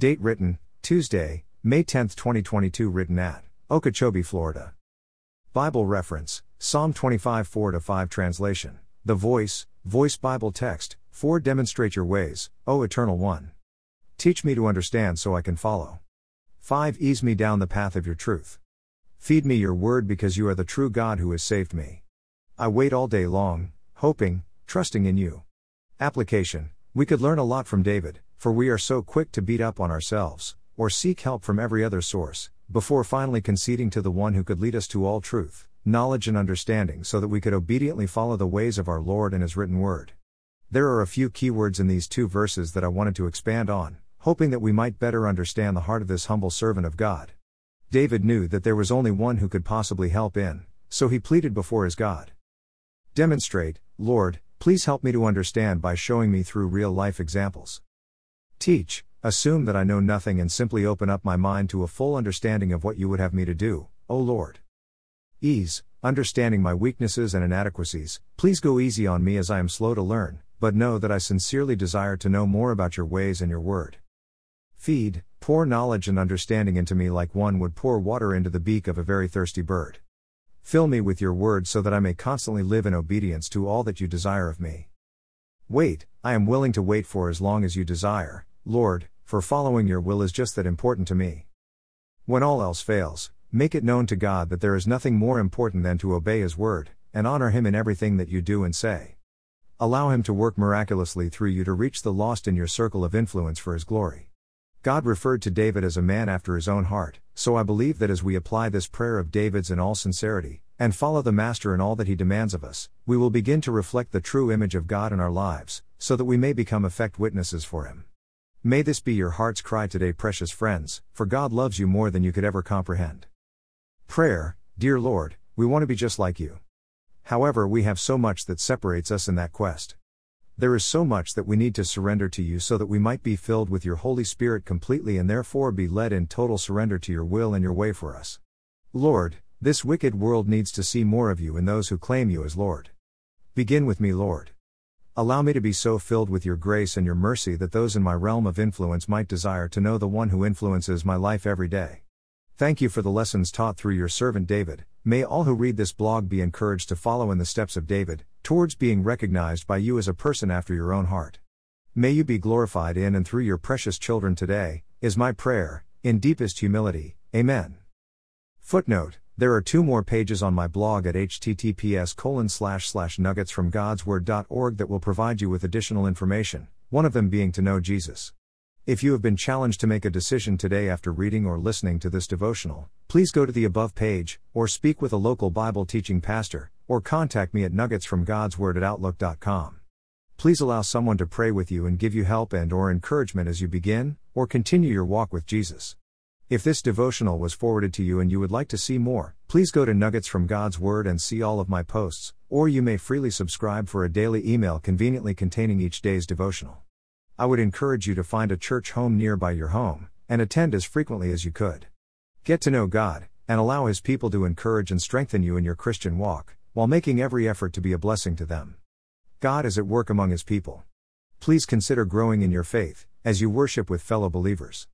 Date written, Tuesday, May 10, 2022. Written at Okeechobee, Florida. Bible reference Psalm 25 4 5 translation. The voice, voice Bible text, 4 Demonstrate your ways, O Eternal One. Teach me to understand so I can follow. 5 Ease me down the path of your truth. Feed me your word because you are the true God who has saved me. I wait all day long, hoping, trusting in you. Application We could learn a lot from David, for we are so quick to beat up on ourselves, or seek help from every other source, before finally conceding to the one who could lead us to all truth, knowledge, and understanding so that we could obediently follow the ways of our Lord and His written word. There are a few keywords in these two verses that I wanted to expand on, hoping that we might better understand the heart of this humble servant of God. David knew that there was only one who could possibly help in, so he pleaded before his God. Demonstrate, Lord, please help me to understand by showing me through real life examples. Teach, Assume that I know nothing and simply open up my mind to a full understanding of what you would have me to do, O Lord. Ease, understanding my weaknesses and inadequacies, please go easy on me as I am slow to learn, but know that I sincerely desire to know more about your ways and your word. Feed, pour knowledge and understanding into me like one would pour water into the beak of a very thirsty bird. Fill me with your word so that I may constantly live in obedience to all that you desire of me. Wait, I am willing to wait for as long as you desire, Lord, for following your will is just that important to me. When all else fails, make it known to God that there is nothing more important than to obey His word, and honor Him in everything that you do and say. Allow Him to work miraculously through you to reach the lost in your circle of influence for His glory. God referred to David as a man after his own heart, so I believe that as we apply this prayer of David's in all sincerity, and follow the Master in all that he demands of us, we will begin to reflect the true image of God in our lives, so that we may become effect witnesses for him. May this be your heart's cry today, precious friends, for God loves you more than you could ever comprehend. Prayer Dear Lord, we want to be just like you. However, we have so much that separates us in that quest. There is so much that we need to surrender to you so that we might be filled with your Holy Spirit completely and therefore be led in total surrender to your will and your way for us. Lord, this wicked world needs to see more of you in those who claim you as Lord. Begin with me, Lord. Allow me to be so filled with your grace and your mercy that those in my realm of influence might desire to know the one who influences my life every day. Thank you for the lessons taught through your servant David. May all who read this blog be encouraged to follow in the steps of David, towards being recognized by you as a person after your own heart. May you be glorified in and through your precious children today, is my prayer, in deepest humility. Amen. Footnote there are two more pages on my blog at https colon slash slash nuggets from godsword.org that will provide you with additional information, one of them being to know Jesus. If you have been challenged to make a decision today after reading or listening to this devotional, please go to the above page, or speak with a local Bible teaching pastor, or contact me at nuggetsfromgodsword at outlook.com. Please allow someone to pray with you and give you help and or encouragement as you begin or continue your walk with Jesus. If this devotional was forwarded to you and you would like to see more, please go to Nuggets from God's Word and see all of my posts, or you may freely subscribe for a daily email conveniently containing each day's devotional. I would encourage you to find a church home nearby your home, and attend as frequently as you could. Get to know God, and allow His people to encourage and strengthen you in your Christian walk, while making every effort to be a blessing to them. God is at work among His people. Please consider growing in your faith, as you worship with fellow believers.